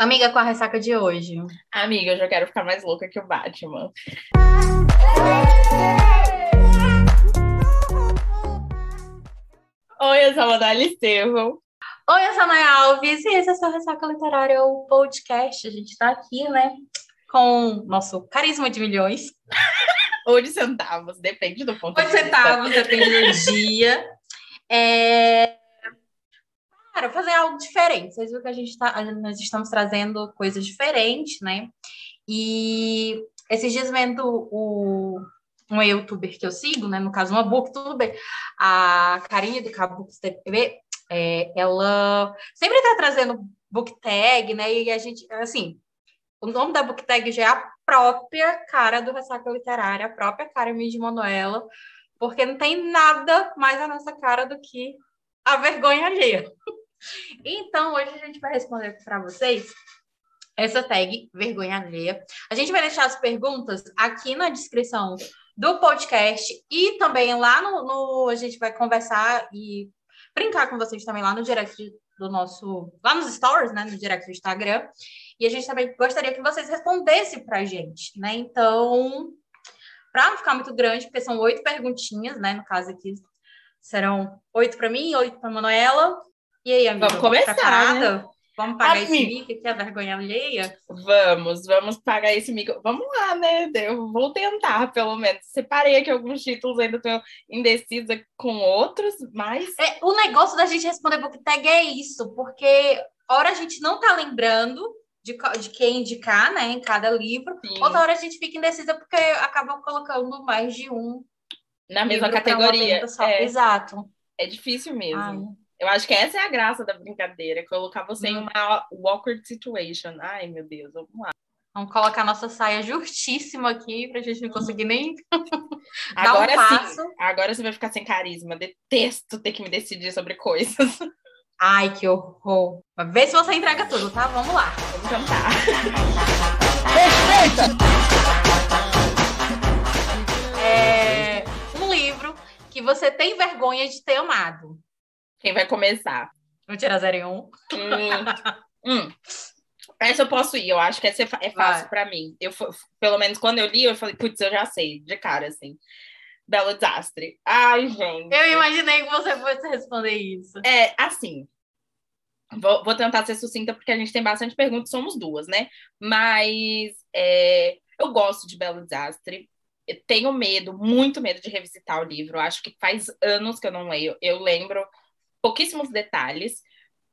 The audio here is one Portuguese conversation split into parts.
Amiga, com a ressaca de hoje. Amiga, eu já quero ficar mais louca que o Batman. Oi, eu sou a Madalena Estevam. Oi, eu sou a Naya Alves e esse é o seu Ressaca Literária, o podcast. A gente tá aqui, né, com nosso carisma de milhões. Ou de centavos, depende do ponto Ou de centavos, depende do dia. É... Cara, fazer algo diferente. Vocês viram que a gente tá, nós estamos trazendo coisas diferentes, né? E esses dias vendo o, uma youtuber que eu sigo, né? No caso, uma book, tudo bem. A Carinha do Cabooks TV, é, ela sempre tá trazendo book tag, né? E a gente, assim, o nome da book tag já é a própria cara do Ressaca Literária, a própria cara de Manuela, porque não tem nada mais a nossa cara do que a vergonha alheia. Então, hoje a gente vai responder para vocês essa tag vergonha alheia. A gente vai deixar as perguntas aqui na descrição do podcast e também lá no, no, a gente vai conversar e brincar com vocês também lá no direct do nosso lá nos stories, né, no direct do Instagram. E a gente também gostaria que vocês respondessem para a gente, né? Então, para não ficar muito grande, porque são oito perguntinhas, né? No caso aqui serão oito para mim, oito para Manuela e aí, amiga? Vamos começar, né? Vamos pagar esse mico aqui, a vergonha alheia? Vamos, vamos pagar esse mico. Vamos lá, né? Eu vou tentar, pelo menos. Separei aqui alguns títulos, ainda estou indecisa com outros, mas... É, o negócio da gente responder book tag é isso, porque hora a gente não tá lembrando de, de quem indicar, né, em cada livro. Sim. Outra hora a gente fica indecisa porque acaba colocando mais de um na mesma categoria. É. Exato. É difícil mesmo. Ai. Eu acho que essa é a graça da brincadeira, colocar você hum. em uma awkward situation. Ai, meu Deus, vamos lá. Vamos colocar nossa saia justíssima aqui pra gente não conseguir nem agora dar um passo. Sim, agora você vai ficar sem carisma. Detesto ter que me decidir sobre coisas. Ai, que horror. Vê se você entrega tudo, tá? Vamos lá. Vamos tentar. Respeita! É um livro que você tem vergonha de ter amado. Quem vai começar? Vou tirar zero em um. Hum, hum. Essa eu posso ir, eu acho que essa é fácil para mim. Eu, pelo menos quando eu li, eu falei, putz, eu já sei, de cara, assim. Belo Desastre. Ai, gente. Eu imaginei que você fosse responder isso. É, assim. Vou, vou tentar ser sucinta, porque a gente tem bastante perguntas, somos duas, né? Mas é, eu gosto de Belo Desastre. Eu tenho medo, muito medo de revisitar o livro. Acho que faz anos que eu não leio. Eu lembro pouquíssimos detalhes.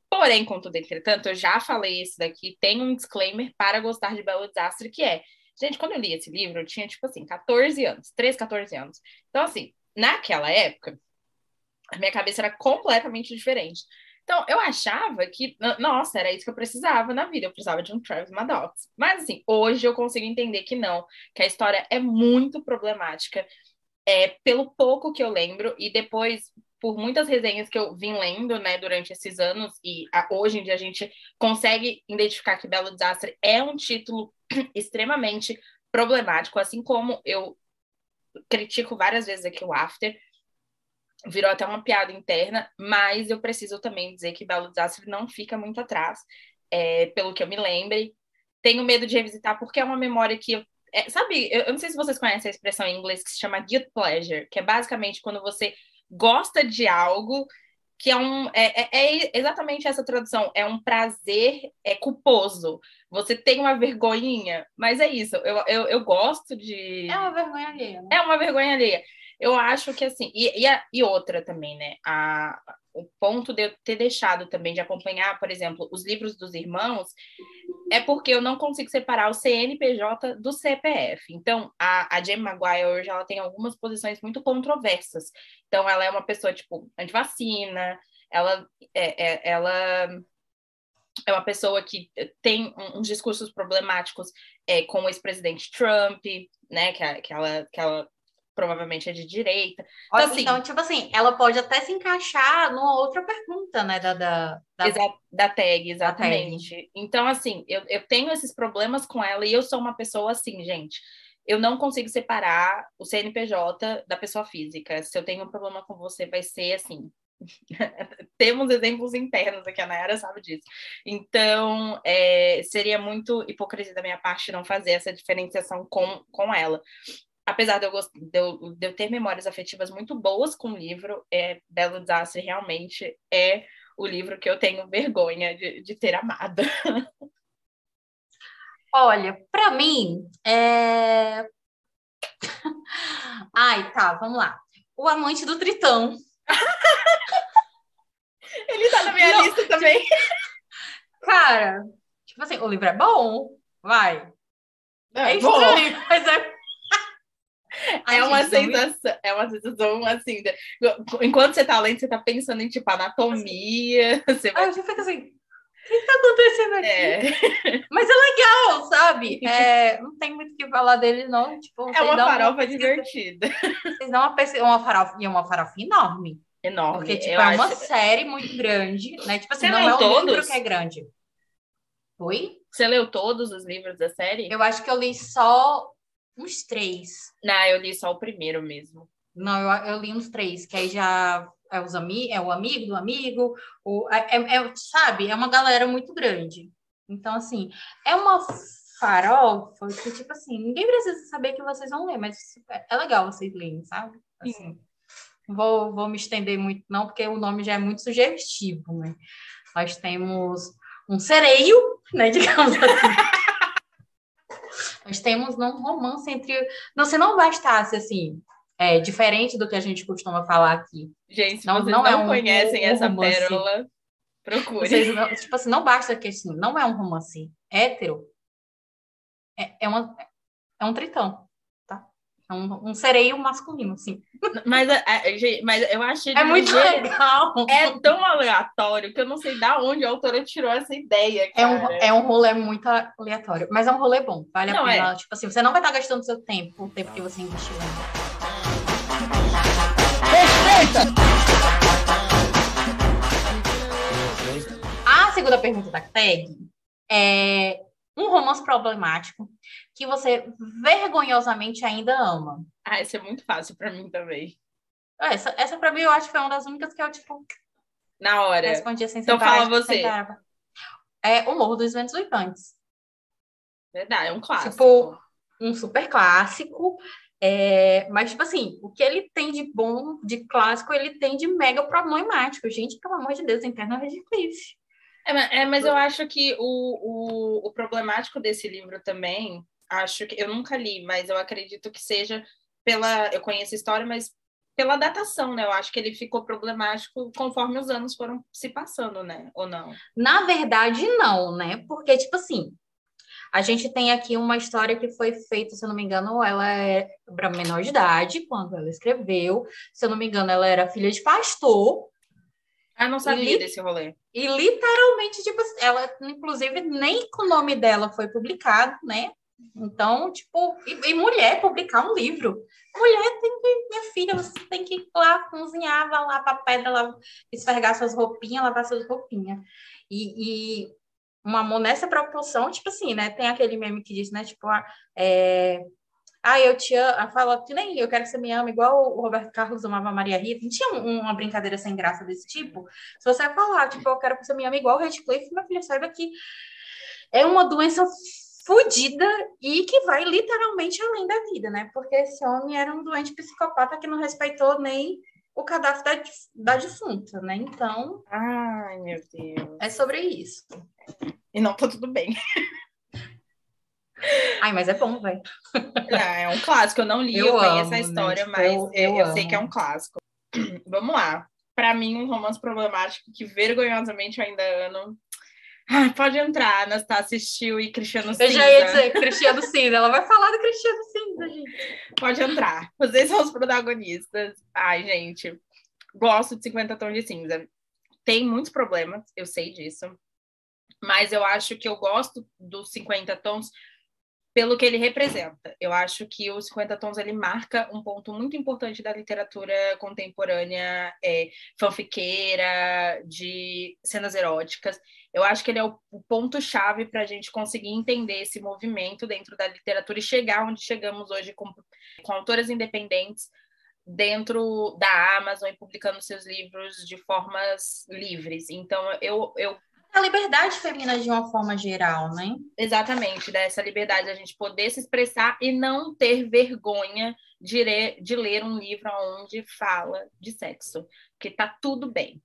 Porém, contudo, entretanto, eu já falei isso daqui, tem um disclaimer para gostar de Belo Desastre, que é, gente, quando eu li esse livro, eu tinha, tipo assim, 14 anos, 13, 14 anos. Então, assim, naquela época, a minha cabeça era completamente diferente. Então, eu achava que, nossa, era isso que eu precisava na vida, eu precisava de um Travis Maddox. Mas, assim, hoje eu consigo entender que não, que a história é muito problemática, é, pelo pouco que eu lembro, e depois, por muitas resenhas que eu vim lendo, né, durante esses anos, e hoje em dia a gente consegue identificar que Belo Desastre é um título extremamente problemático, assim como eu critico várias vezes aqui o After, virou até uma piada interna, mas eu preciso também dizer que Belo Desastre não fica muito atrás, é, pelo que eu me lembre. Tenho medo de revisitar porque é uma memória que eu é, sabe, eu, eu, não sei se vocês conhecem a expressão em inglês que se chama guilt pleasure, que é basicamente quando você gosta de algo que é um é, é, é, exatamente essa tradução é um prazer é culposo. Você tem uma vergonhinha. Mas é isso eu, eu, eu gosto de é uma vergonha alheia né? é uma vergonha alheia. Eu acho que assim e, e, a, e outra também né? A, o ponto de eu ter deixado também de acompanhar, por exemplo, os livros dos irmãos, é porque eu não consigo separar o CNPJ do CPF. Então, a, a Jamie Maguire hoje ela tem algumas posições muito controversas. Então, ela é uma pessoa, tipo, antivacina, ela, é, é, ela é uma pessoa que tem uns discursos problemáticos é, com o ex-presidente Trump, né, que, que, ela, que ela provavelmente é de direita. Então, assim, então, tipo assim, ela pode até se encaixar numa outra pergunta, né, da, da, da... Exa da tag, exatamente. Da tag. Então, assim, eu, eu tenho esses problemas com ela e eu sou uma pessoa assim, gente. Eu não consigo separar o CNPJ da pessoa física. Se eu tenho um problema com você, vai ser assim, Temos exemplos internos aqui, a Nayara sabe disso. Então, é, seria muito hipocrisia da minha parte não fazer essa diferenciação com, com ela. Apesar de eu, de, eu, de eu ter memórias afetivas muito boas com o livro, é, Belo Desastre realmente é o livro que eu tenho vergonha de, de ter amado. Olha, para mim, é... Ai, tá, vamos lá. O Amante do Tritão. Ele tá na minha Não, lista também. Cara, tipo assim, o livro é bom, vai. É, é estranho, mas é. É uma sensação, é uma sensação assim. De... Enquanto você tá lendo, você tá pensando em tipo anatomia. Você vai... Ah, eu já fico assim, o que tá acontecendo aqui? É. Mas é legal, sabe? É, não tem muito o que falar dele, não. Tipo, é uma farofa uma... divertida. Vocês dão uma, uma farofa, e é uma farofa enorme. Enorme. Porque, tipo, é acho... uma série muito grande, né? Tipo assim, Você não é um todos? livro que é grande. Oi? Você leu todos os livros da série? Eu acho que eu li só uns três. Não, eu li só o primeiro mesmo. Não, eu, eu li uns três, que aí já é, os ami é o amigo do amigo, o, é, é, é, sabe? É uma galera muito grande. Então, assim, é uma farofa que, tipo assim, ninguém precisa saber que vocês vão ler, mas é legal vocês lerem, sabe? Assim, vou, vou me estender muito, não, porque o nome já é muito sugestivo, né? Nós temos um sereio, né, digamos assim. Nós temos um romance entre. Não, se não bastasse, assim, é, diferente do que a gente costuma falar aqui. Gente, se não, vocês não, não é um, conhecem um, essa romance, pérola, procure. Vocês não, tipo assim, não basta que assim, não é um romance hétero, é, é, uma, é um tritão? É um, um sereio masculino, assim. Mas, é, é mas eu achei... É muito legal! É tão aleatório que eu não sei da onde a autora tirou essa ideia, cara. É um, é um rolê muito aleatório, mas é um rolê bom, vale não, a pena. É. Tipo assim, você não vai estar gastando seu tempo, o tempo que você investiu Respeita! A segunda pergunta da tag é um romance problemático que você vergonhosamente ainda ama. Ah, essa é muito fácil para mim também. Essa, essa para mim eu acho que foi uma das únicas que eu, tipo. Na hora. Respondia sem Então fala você. É O Morro dos Ventos Uivantes. Verdade, é um clássico. Tipo, um super clássico. É, mas, tipo assim, o que ele tem de bom, de clássico, ele tem de mega problemático. Gente, pelo amor de Deus, Interno é Redcliffe. É, é, mas eu acho que o, o, o problemático desse livro também, acho que eu nunca li, mas eu acredito que seja pela. Eu conheço a história, mas pela datação, né? Eu acho que ele ficou problemático conforme os anos foram se passando, né? Ou não? Na verdade, não, né? Porque, tipo assim, a gente tem aqui uma história que foi feita, se eu não me engano, ela é para menor de idade, quando ela escreveu. Se eu não me engano, ela era filha de pastor. Ah, não sabia e, desse rolê. E literalmente, tipo, ela, inclusive, nem com o nome dela foi publicado, né? Então, tipo, e, e, mulher publicar um livro. Mulher tem que, minha filha, você tem que ir lá cozinhar, vai lá para pedra, lá, esfregar suas roupinhas, lavar suas roupinhas. E, e um amor nessa proporção, tipo assim, né? Tem aquele meme que diz, né? Tipo, é... ah eu te amo, fala que nem eu quero que você me ame, igual o Roberto Carlos amava a Maria Rita. Não tinha uma brincadeira sem graça desse tipo? Se você falar, tipo, eu quero que você me ame igual o Redcliffe, minha filha, saiba que é uma doença fodida e que vai literalmente além da vida, né? Porque esse homem era um doente psicopata que não respeitou nem o cadáver da, da defunta, né? Então. Ai, meu Deus. É sobre isso. E não tá tudo bem. Ai, mas é bom, velho. É um clássico. Eu não li, eu, eu conheço a história, né? mas eu, eu, eu sei que é um clássico. Vamos lá. Para mim, um romance problemático que vergonhosamente eu ainda amo. Ai, pode entrar, Anastácia assistiu e Cristiano Cinza. Eu já ia dizer Cristiano Cinza. Ela vai falar do Cristiano Cinza, gente. Pode entrar. Vocês são os protagonistas. Ai, gente. Gosto de 50 Tons de Cinza. Tem muitos problemas, eu sei disso mas eu acho que eu gosto dos 50 tons pelo que ele representa. Eu acho que os 50 tons ele marca um ponto muito importante da literatura contemporânea, é, fanfiqueira, de cenas eróticas. Eu acho que ele é o, o ponto-chave para a gente conseguir entender esse movimento dentro da literatura e chegar onde chegamos hoje com, com autoras independentes dentro da Amazon e publicando seus livros de formas livres. Então, eu, eu a liberdade feminina de uma forma geral, né? Exatamente, dessa liberdade de a gente poder se expressar e não ter vergonha de ler, de ler um livro onde fala de sexo, porque tá tudo bem.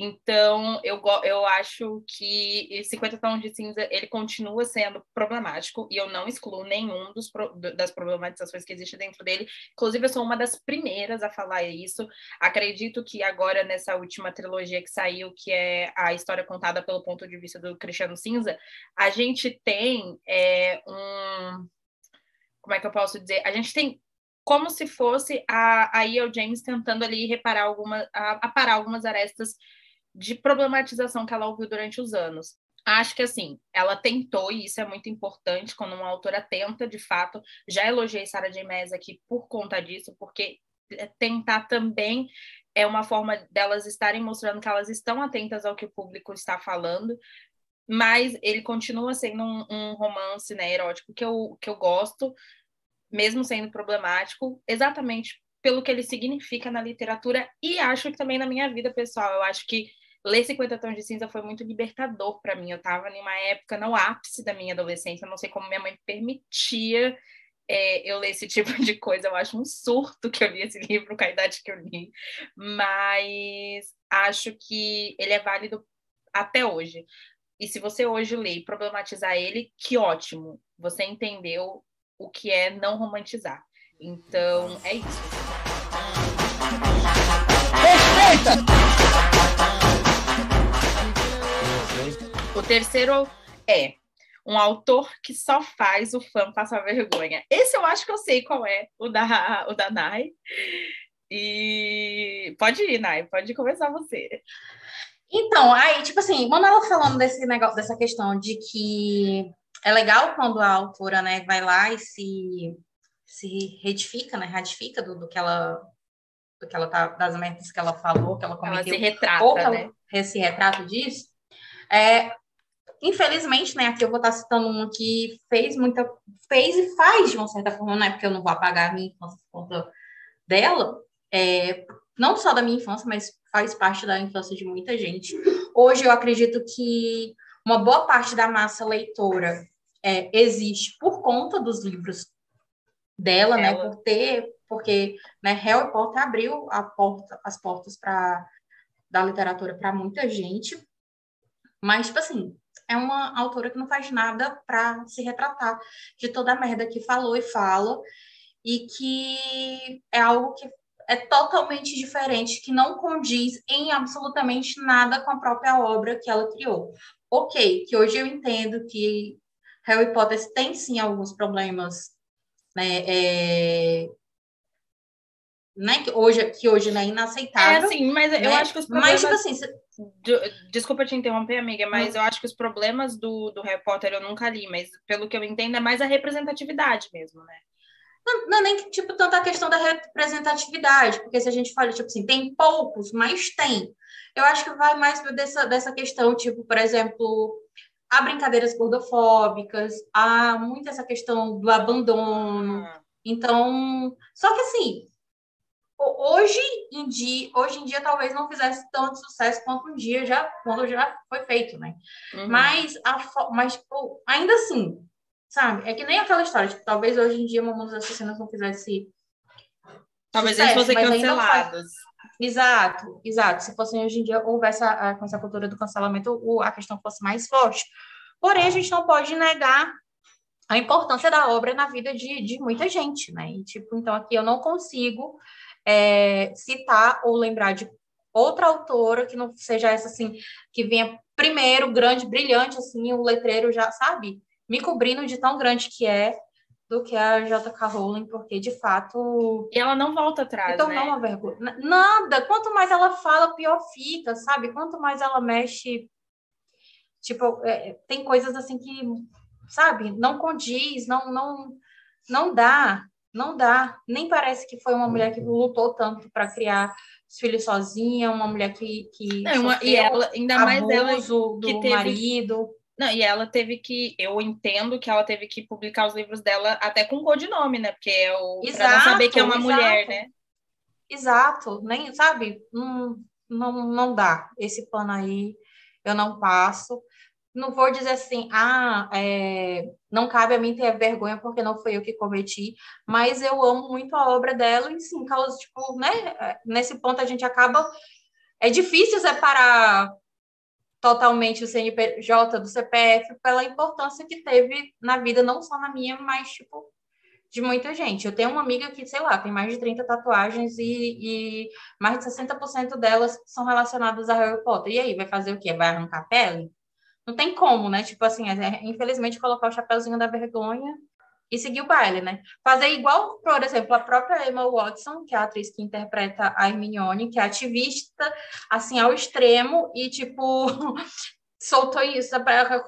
Então, eu, eu acho que 50 Tons de Cinza, ele continua sendo problemático, e eu não excluo nenhum dos, das problematizações que existe dentro dele. Inclusive, eu sou uma das primeiras a falar isso. Acredito que agora, nessa última trilogia que saiu, que é a história contada pelo ponto de vista do Cristiano Cinza, a gente tem é, um... Como é que eu posso dizer? A gente tem como se fosse a, a E.L. James tentando ali reparar alguma, a, a parar algumas arestas de problematização que ela ouviu durante os anos. Acho que assim, ela tentou, e isso é muito importante quando uma autora tenta, de fato. Já elogiei Sarah J. Maas aqui por conta disso, porque tentar também é uma forma delas estarem mostrando que elas estão atentas ao que o público está falando, mas ele continua sendo um, um romance né, erótico que eu, que eu gosto, mesmo sendo problemático, exatamente pelo que ele significa na literatura e acho que também na minha vida pessoal. Eu acho que ler 50 Tons de Cinza foi muito libertador para mim. Eu estava em uma época no ápice da minha adolescência, não sei como minha mãe permitia é, eu ler esse tipo de coisa. Eu acho um surto que eu li esse livro com a idade que eu li, mas acho que ele é válido até hoje. E se você hoje ler e problematizar ele, que ótimo, você entendeu o que é não romantizar. Então, é isso. Respeita! O terceiro é um autor que só faz o fã passar vergonha. Esse eu acho que eu sei qual é, o da, o da Nai. E pode ir, Nai, pode começar você. Então, aí, tipo assim, ela falando desse negócio, dessa questão de que é legal quando a autora, né, vai lá e se, se retifica, né, ratifica do, do que ela do que ela tá, das metas que ela falou, que ela cometeu. Ela se retrata, ou que ela né? se retrata disso. É, infelizmente, né, aqui eu vou estar citando uma que fez muita, fez e faz de uma certa forma, não é porque eu não vou apagar a minha infância por conta dela, é, não só da minha infância, mas faz parte da infância de muita gente. Hoje eu acredito que uma boa parte da massa leitora é, existe por conta dos livros dela, né, Ela. né, por ter, porque né, Harry Potter abriu a porta, as portas para da literatura para muita gente, mas tipo assim, é uma autora que não faz nada para se retratar de toda a merda que falou e fala, e que é algo que é totalmente diferente, que não condiz em absolutamente nada com a própria obra que ela criou. Ok, que hoje eu entendo que Harry Potter tem sim alguns problemas, né? É... Né, que hoje que hoje não é inaceitável. É, sim, mas né? eu acho que os problemas... Mas, tipo assim, Desculpa te interromper, amiga, mas eu acho que os problemas do, do Harry Potter eu nunca li, mas pelo que eu entendo é mais a representatividade mesmo, né? Não, não é nem tipo tanta questão da representatividade, porque se a gente fala, tipo assim, tem poucos, mas tem. Eu acho que vai mais dessa, dessa questão, tipo, por exemplo, há brincadeiras gordofóbicas, há muito essa questão do abandono. Ah. Então, só que assim, hoje em dia, hoje em dia talvez não fizesse tanto sucesso quanto um dia já quando já foi feito, né? Uhum. Mas a mas ainda assim, sabe? É que nem aquela história, tipo, talvez hoje em dia Mamonas Assassinas não fizesse Talvez sucesso, eles fossem cancelados. Exato, exato. Se fossem hoje em dia houvesse a, a, com essa cultura do cancelamento, o, a questão fosse mais forte. Porém, a gente não pode negar a importância da obra na vida de, de muita gente, né? E, tipo, então aqui eu não consigo é, citar ou lembrar de outra autora que não seja essa assim, que venha primeiro, grande, brilhante, assim, o letreiro já, sabe? Me cobrindo de tão grande que é do que a J.K. Rowling, porque de fato. E ela não volta atrás. Então, né? não é uma vergonha. Nada. Quanto mais ela fala, pior fica, sabe? Quanto mais ela mexe. Tipo, é, tem coisas assim que, sabe, não condiz, não, não, não dá. Não dá. Nem parece que foi uma mulher que lutou tanto para criar os filhos sozinha, uma mulher que, que não, uma, e ela, ainda mais ela do que teve, marido. Não, e ela teve que, eu entendo que ela teve que publicar os livros dela até com codinome, né? Porque é o para não saber que é uma exato. mulher, né? Exato, nem, sabe? Não, não, não dá. Esse pano aí eu não passo. Não vou dizer assim, ah, é, não cabe a mim ter vergonha porque não foi eu que cometi, mas eu amo muito a obra dela e sim, causa, tipo, né? Nesse ponto a gente acaba. É difícil separar totalmente o CNPJ do CPF pela importância que teve na vida, não só na minha, mas, tipo, de muita gente. Eu tenho uma amiga que, sei lá, tem mais de 30 tatuagens e, e mais de 60% delas são relacionadas a Harry Potter. E aí, vai fazer o quê? Vai arrancar pele? Não tem como, né? Tipo assim, é, infelizmente, colocar o chapéuzinho da vergonha e seguir o baile, né? Fazer igual, por exemplo, a própria Emma Watson, que é a atriz que interpreta a Hermione, que é ativista, assim, ao extremo, e, tipo, soltou isso.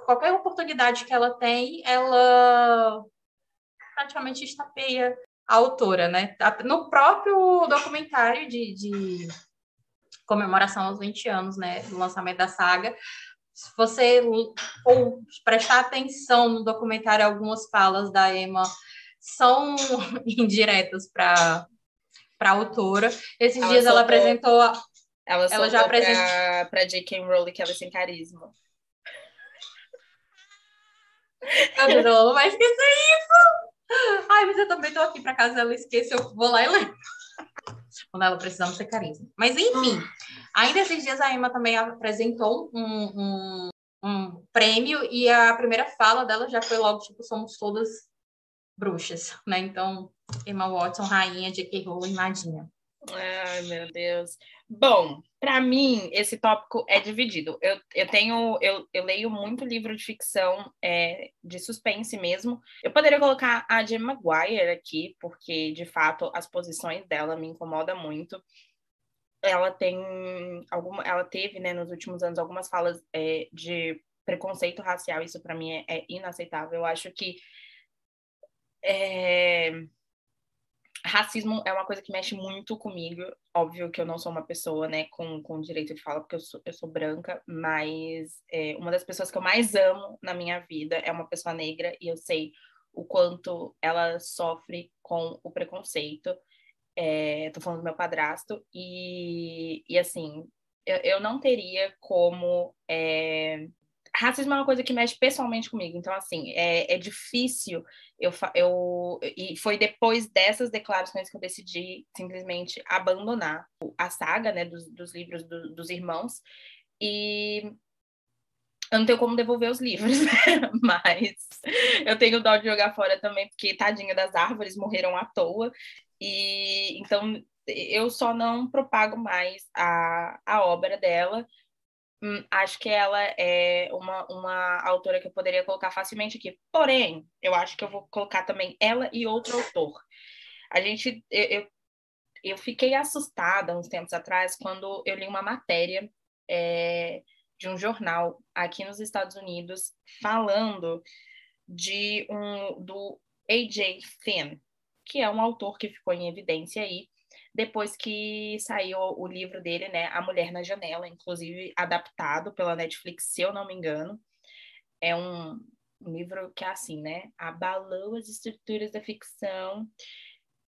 Qualquer oportunidade que ela tem, ela praticamente estapeia a autora, né? No próprio documentário de, de comemoração aos 20 anos, né, do lançamento da saga, se você ou prestar atenção no documentário, algumas falas da Emma são indiretas para a autora. Esses ela dias ela apresentou. Ela, ela já apresentou para J.K. Rowling que ela é sem carisma. Eu não vai esquecer isso! Ai, mas eu também tô aqui para caso ela esqueça, eu vou lá e leio. Quando ela precisamos ser carisma. Mas enfim, ainda esses dias a Emma também apresentou um, um, um prêmio e a primeira fala dela já foi logo, tipo, somos todas bruxas, né? Então, Emma Watson, rainha, J.K. Rowling, nadinha. Ai, meu Deus. Bom, para mim, esse tópico é dividido. Eu, eu tenho, eu, eu leio muito livro de ficção é, de suspense mesmo. Eu poderia colocar a Gemma Maguire aqui, porque, de fato, as posições dela me incomodam muito. Ela tem alguma, ela teve, né, nos últimos anos, algumas falas é, de preconceito racial. Isso para mim é, é, inaceitável. Eu acho que é, racismo é uma coisa que mexe muito comigo. Óbvio que eu não sou uma pessoa, né, com, com direito de fala, porque eu sou, eu sou branca, mas é, uma das pessoas que eu mais amo na minha vida é uma pessoa negra e eu sei o quanto ela sofre com o preconceito. É, tô falando do meu padrasto, e, e assim, eu, eu não teria como é, racismo é uma coisa que mexe pessoalmente comigo. Então, assim, é, é difícil. Eu, eu, e foi depois dessas declarações que eu decidi simplesmente abandonar a saga né, dos, dos livros do, dos irmãos. E eu não tenho como devolver os livros, né? mas eu tenho dó de jogar fora também, porque tadinha das árvores morreram à toa. E então eu só não propago mais a, a obra dela Hum, acho que ela é uma, uma autora que eu poderia colocar facilmente aqui. Porém, eu acho que eu vou colocar também ela e outro autor. A gente, eu, eu, eu fiquei assustada uns tempos atrás quando eu li uma matéria é, de um jornal aqui nos Estados Unidos falando de um do A.J. Finn, que é um autor que ficou em evidência aí depois que saiu o livro dele, né, A Mulher na Janela, inclusive adaptado pela Netflix, se eu não me engano. É um, livro que é assim, né, abalou as estruturas da ficção.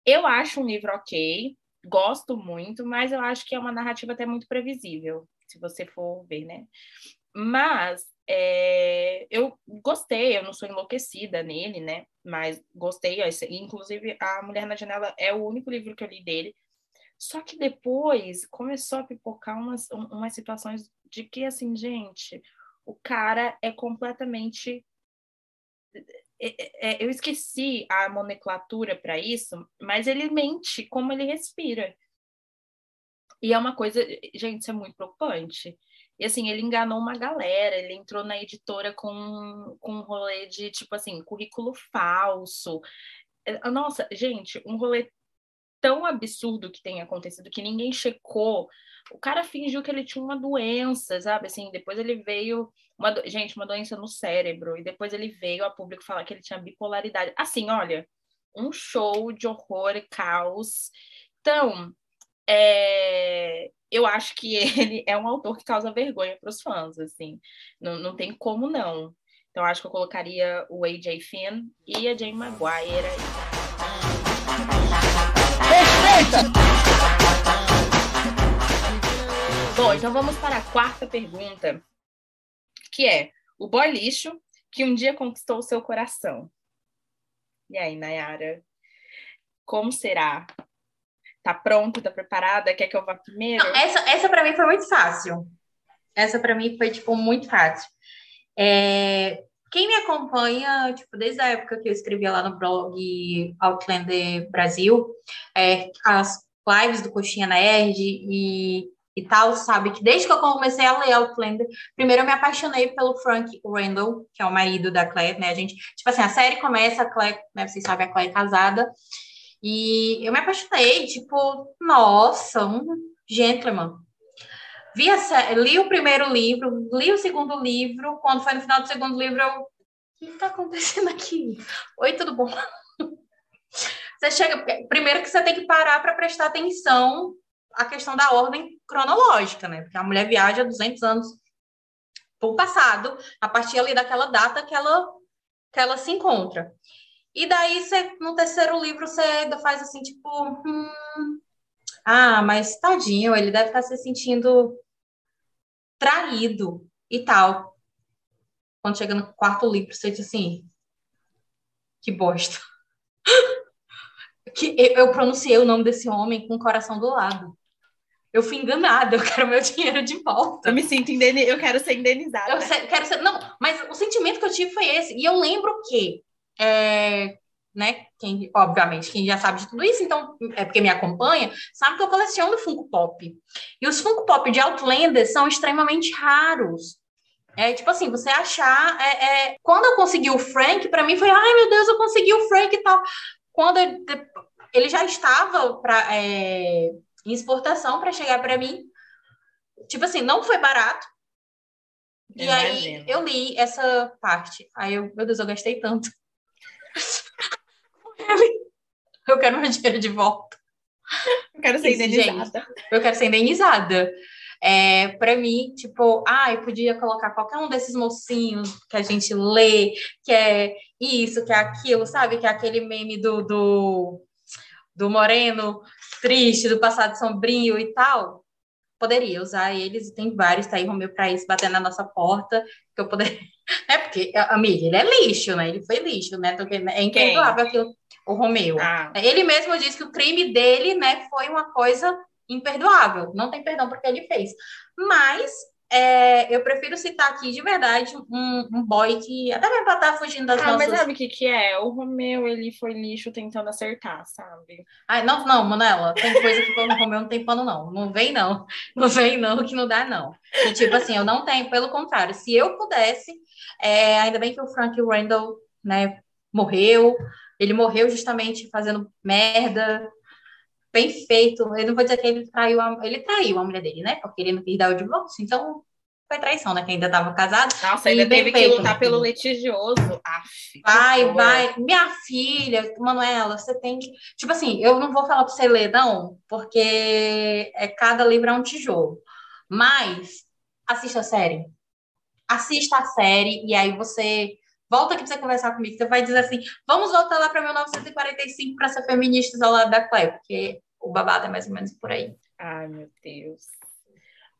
Eu acho um livro ok, gosto muito, mas eu acho que é uma narrativa até muito previsível, se você for ver, né? Mas é, eu gostei, eu não sou enlouquecida nele, né? Mas gostei. Inclusive, A Mulher na Janela é o único livro que eu li dele. Só que depois começou a pipocar umas, umas situações de que, assim, gente, o cara é completamente. É, é, é eu esqueci a nomenclatura para isso, mas ele mente como ele respira. E é uma coisa, gente, isso é muito preocupante. E assim, ele enganou uma galera, ele entrou na editora com, com um rolê de, tipo assim, currículo falso. É, nossa, gente, um rolê tão absurdo que tem acontecido que ninguém checou. O cara fingiu que ele tinha uma doença, sabe? Assim, depois ele veio uma do... gente, uma doença no cérebro e depois ele veio a público falar que ele tinha bipolaridade. Assim, olha, um show de horror e caos. Então, é... eu acho que ele é um autor que causa vergonha para os fãs, assim. Não, não tem como não. Então, acho que eu colocaria o AJ Finn e a Jane Maguire aí. Respeita! Bom, então vamos para a quarta pergunta, que é o boy lixo que um dia conquistou o seu coração. E aí, Nayara, como será? Tá pronta, tá preparada? Quer que eu vá primeiro? Não, essa essa para mim foi muito fácil. Essa para mim foi tipo muito fácil. É, quem me acompanha, tipo, desde a época que eu escrevia lá no blog Outlander Brasil, é, as lives do Coxinha Nerd e, e tal, sabe? Que desde que eu comecei a ler Outlander, primeiro eu me apaixonei pelo Frank Randall, que é o marido da Claire, né? A gente, tipo assim, a série começa, a Claire, né? Vocês sabem, a Claire é casada, e eu me apaixonei, tipo, nossa, um gentleman. Vi a, li o primeiro livro, li o segundo livro. Quando foi no final do segundo livro, eu. O que está acontecendo aqui? Oi, tudo bom? Você chega. Primeiro que você tem que parar para prestar atenção à questão da ordem cronológica, né? Porque a mulher viaja 200 anos para o passado, a partir ali daquela data que ela, que ela se encontra. E daí, você, no terceiro livro, você ainda faz assim, tipo. Hum, ah, mas tadinho, ele deve estar se sentindo traído e tal. Quando chega no quarto livro, você diz assim: que bosta. que eu, eu pronunciei o nome desse homem com o coração do lado. Eu fui enganada, eu quero meu dinheiro de volta. Eu me sinto indenizada, eu quero ser indenizada. Eu quero ser, não, mas o sentimento que eu tive foi esse. E eu lembro que é, né? Quem, obviamente, quem já sabe de tudo isso, então é porque me acompanha, sabe que eu coleciono Funko Pop. E os Funko Pop de Outlander são extremamente raros. É tipo assim, você achar. É, é... Quando eu consegui o Frank, para mim foi, ai meu Deus, eu consegui o Frank e tal. Quando ele, ele já estava pra, é, em exportação para chegar para mim, tipo assim, não foi barato. E aí eu li essa parte. Aí eu, meu Deus, eu gastei tanto. Eu quero meu dinheiro de volta. Eu quero ser Isso, indenizada. Gente, eu quero ser indenizada. É, para mim, tipo, ah, eu podia colocar qualquer um desses mocinhos que a gente lê, que é isso, que é aquilo, sabe? Que é aquele meme do, do, do moreno triste, do passado sombrio e tal. Poderia usar eles, e tem vários, tá aí Romeu para isso, batendo na nossa porta, que eu poderia. É porque, amiga, ele é lixo, né? Ele foi lixo, né? Porque é imperdoável aquilo o Romeu. Ah. Ele mesmo disse que o crime dele, né, foi uma coisa imperdoável. Não tem perdão porque ele fez. Mas é, eu prefiro citar aqui de verdade um, um boy que até mesmo pra estar tá fugindo das ah, nossas... mas sabe o que que é? O Romeu, ele foi lixo tentando acertar, sabe? Ai, não, não, Manela, tem coisa que o Romeu não tem pano, não. Não vem, não. Não vem, não, que não dá, não. E, tipo assim, eu não tenho, pelo contrário, se eu pudesse, é, ainda bem que o Frank Randall, né, morreu, ele morreu justamente fazendo merda. Bem feito. Eu não vou dizer que ele traiu a, ele traiu a mulher dele, né? Porque ele não quis dar o divórcio. Então, foi traição, né? Que ainda estava casado. Nossa, ainda teve feito, que lutar pelo litigioso. Aff, vai, vai. Minha filha, Manuela, você tem que. Tipo assim, eu não vou falar para você ler, não, porque é, cada livro é um tijolo. Mas assista a série. Assista a série e aí você volta aqui para você conversar comigo. Você vai dizer assim: vamos voltar lá para 1945 para ser feministas ao lado da Cleo, porque o babado é mais ou menos por aí. Ai, meu Deus.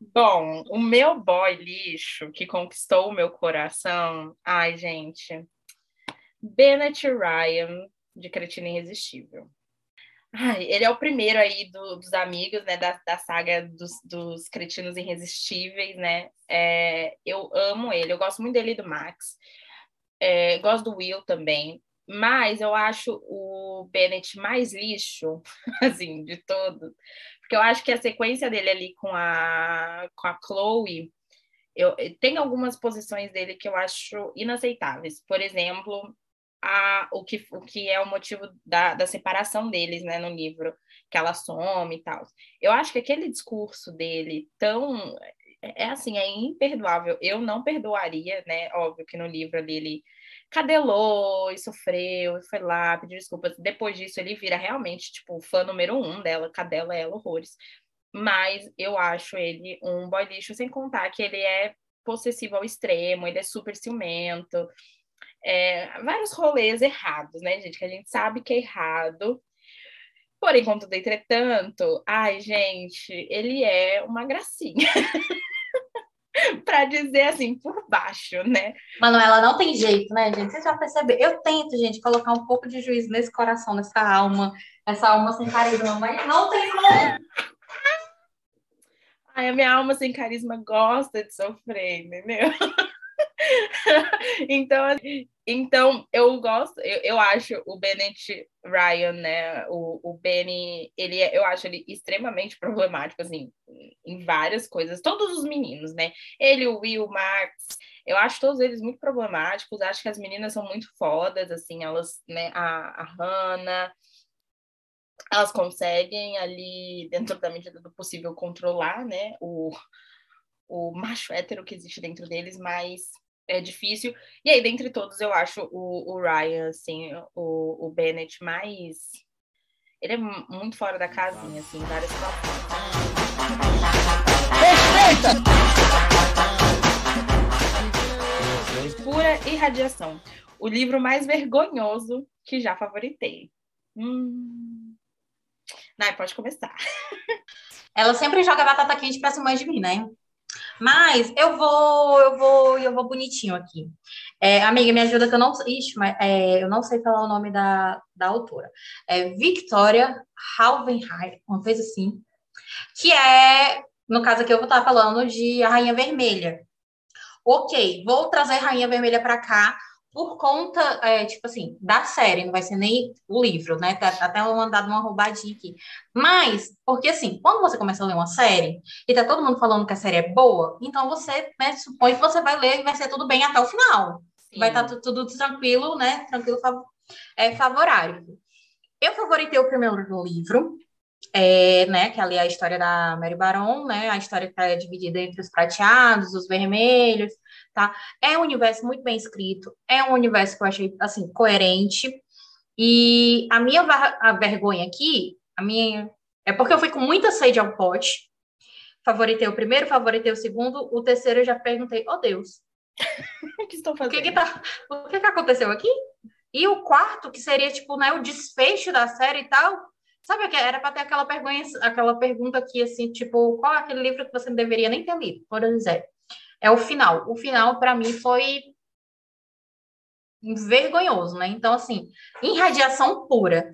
Bom, o meu boy lixo que conquistou o meu coração. Ai, gente. Bennett Ryan, de Cretina Irresistível. Ai, ele é o primeiro aí do, dos amigos, né, da, da saga dos, dos Cretinos Irresistíveis, né? É, eu amo ele, eu gosto muito dele do Max. É, gosto do Will também, mas eu acho o Bennett mais lixo, assim, de todos. Porque eu acho que a sequência dele ali com a, com a Chloe, eu, tem algumas posições dele que eu acho inaceitáveis. Por exemplo, a, o, que, o que é o motivo da, da separação deles, né, no livro, que ela some e tal. Eu acho que aquele discurso dele tão é, é assim, é imperdoável. Eu não perdoaria, né? Óbvio que no livro ali ele cadelou e sofreu, e foi lá, pediu desculpas. Depois disso, ele vira realmente, tipo, fã número um dela, cadela ela horrores. Mas eu acho ele um boy lixo, sem contar que ele é possessivo ao extremo, ele é super ciumento. É, vários rolês errados, né, gente? Que a gente sabe que é errado. Porém, contudo, entretanto, ai, gente, ele é uma gracinha. para dizer assim, por baixo, né? Manuela, não tem jeito, né, gente? Você já percebeu? Eu tento, gente, colocar um pouco de juízo nesse coração, nessa alma, essa alma sem carisma, mas não tem como. Ai, a minha alma sem carisma gosta de sofrer, entendeu? então, então, eu gosto, eu, eu acho o Bennett Ryan, né? O, o Benny, ele é, eu acho ele extremamente problemático, assim, em várias coisas. Todos os meninos, né? Ele, o Will, o Max, eu acho todos eles muito problemáticos. Acho que as meninas são muito fodas, assim, elas, né? A, a Hannah, elas conseguem ali, dentro da medida do possível, controlar, né? O, o macho hétero que existe dentro deles, mas é difícil. E aí, dentre todos, eu acho o, o Ryan, assim, o, o Bennett mais. Ele é muito fora da casinha, assim, em várias situações. Respeita! Pura irradiação. O livro mais vergonhoso que já favoritei. Hum. Nai, pode começar. Ela sempre joga batata quente pra cima de mim, né? Mas eu vou, eu vou, eu vou bonitinho aqui. É, amiga, me ajuda que eu não, ixi, mas, é, eu não sei falar o nome da, da autora. É Victoria Halvenheim, uma coisa assim. Que é, no caso aqui, eu vou estar falando de A Rainha Vermelha. Ok, vou trazer Rainha Vermelha para cá por conta, é, tipo assim, da série, não vai ser nem o livro, né? Tá, até eu mandado uma roubadinha aqui. Mas, porque assim, quando você começa a ler uma série e tá todo mundo falando que a série é boa, então você, né, supõe que você vai ler e vai ser tudo bem até o final. Sim. Vai estar tá tudo, tudo tranquilo, né? Tranquilo, é, favorável. Eu favoritei o primeiro livro, é, né, que ali é a história da Mary Baron, né, a história que está dividida entre os prateados, os vermelhos, tá? É um universo muito bem escrito, é um universo que eu achei, assim, coerente, e a minha a vergonha aqui, a minha, é porque eu fui com muita sede ao pote, favoritei o primeiro, favoritei o segundo, o terceiro eu já perguntei, oh Deus, o que estou fazendo? O que, que, tá, o que, que aconteceu aqui? E o quarto, que seria, tipo, né, o desfecho da série e tal, sabe o que? Era para ter aquela pergunta, aquela pergunta aqui, assim, tipo, qual é aquele livro que você não deveria nem ter lido, por exemplo é o final. O final, para mim, foi vergonhoso, né? Então, assim, em radiação pura.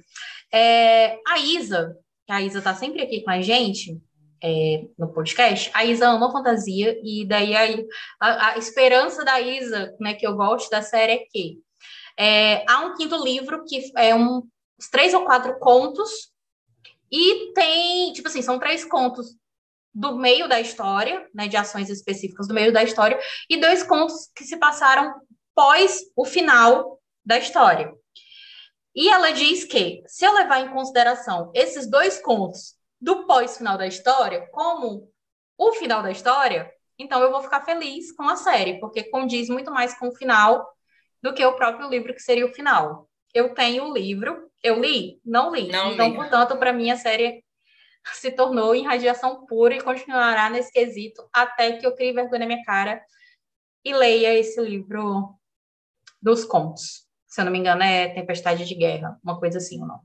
É, a Isa, a Isa tá sempre aqui com a gente é, no podcast, a Isa ama fantasia, e daí a, a, a, esperança da Isa, né, que eu gosto da série é que é, há um quinto livro que é um, três ou quatro contos, e tem, tipo assim, são três contos do meio da história, né, de ações específicas do meio da história, e dois contos que se passaram pós o final da história. E ela diz que, se eu levar em consideração esses dois contos do pós-final da história como o final da história, então eu vou ficar feliz com a série, porque condiz muito mais com o final do que o próprio livro, que seria o final. Eu tenho o livro, eu li? Não li. Não então, li. portanto, para mim, a série se tornou em radiação pura e continuará nesse quesito até que eu crie vergonha na minha cara e leia esse livro dos contos. Se eu não me engano, é Tempestade de Guerra, uma coisa assim ou não.